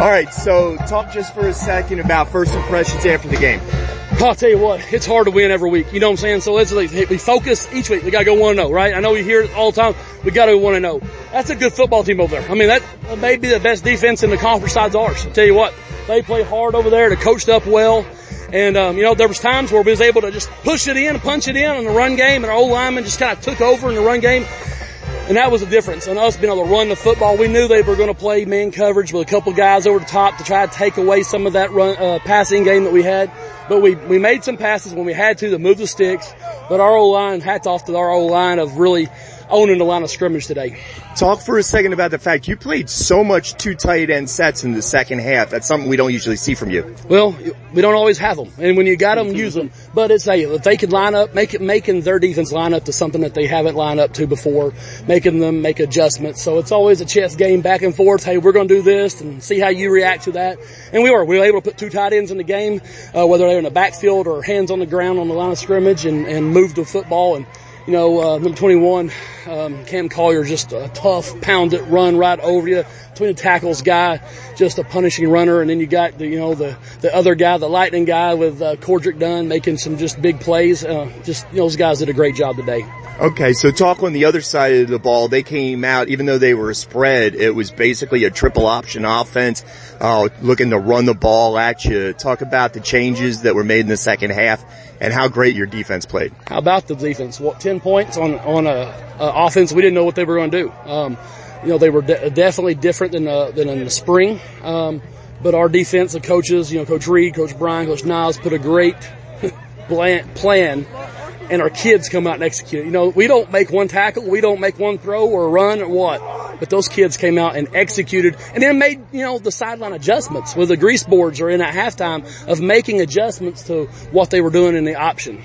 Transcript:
All right, so talk just for a second about first impressions after the game. I'll tell you what, it's hard to win every week. You know what I'm saying? So let's like, we focus each week. We gotta go one zero, oh, right? I know you hear it all the time. We gotta go one zero. That's a good football team over there. I mean, that may be the best defense in the conference besides ours. I'll tell you what, they play hard over there. They coached up well. And, um, you know, there was times where we was able to just push it in, punch it in in the run game, and our O-linemen just kind of took over in the run game. And that was the difference. And us being able to run the football, we knew they were going to play man coverage with a couple guys over the top to try to take away some of that run, uh, passing game that we had. But we, we made some passes when we had to to move the sticks. But our O-line, hats off to our O-line of really owning the line of scrimmage today. Talk for a second about the fact you played so much two tight end sets in the second half. That's something we don't usually see from you. Well, we don't always have them, and when you got them, use them. But it's a if they could line up, make it making their defense line up to something that they haven't lined up to before, making them make adjustments. So it's always a chess game back and forth. Hey, we're going to do this and see how you react to that. And we were we were able to put two tight ends in the game, uh, whether they're in the backfield or hands on the ground on the line of scrimmage, and and move the football. And you know, uh, number 21, um, Cam Collier, just a tough, pound it run right over you. Between the tackles guy, just a punishing runner. And then you got the, you know, the, the other guy, the lightning guy with, uh, Cordrick Dunn making some just big plays. Uh, just, you know, those guys did a great job today. Okay, so talk on the other side of the ball. They came out, even though they were a spread, it was basically a triple option offense, uh, looking to run the ball at you. Talk about the changes that were made in the second half and how great your defense played. How about the defense? What, 10 points on, on a, a offense we didn't know what they were going to do. Um, you know, they were de- definitely different than, uh, than in the spring. Um, but our defense, the coaches, you know, Coach Reed, Coach Brian, Coach Niles put a great plan and our kids come out and execute. You know, we don't make one tackle, we don't make one throw or run or what, but those kids came out and executed and then made, you know, the sideline adjustments with the grease boards or in at halftime of making adjustments to what they were doing in the option.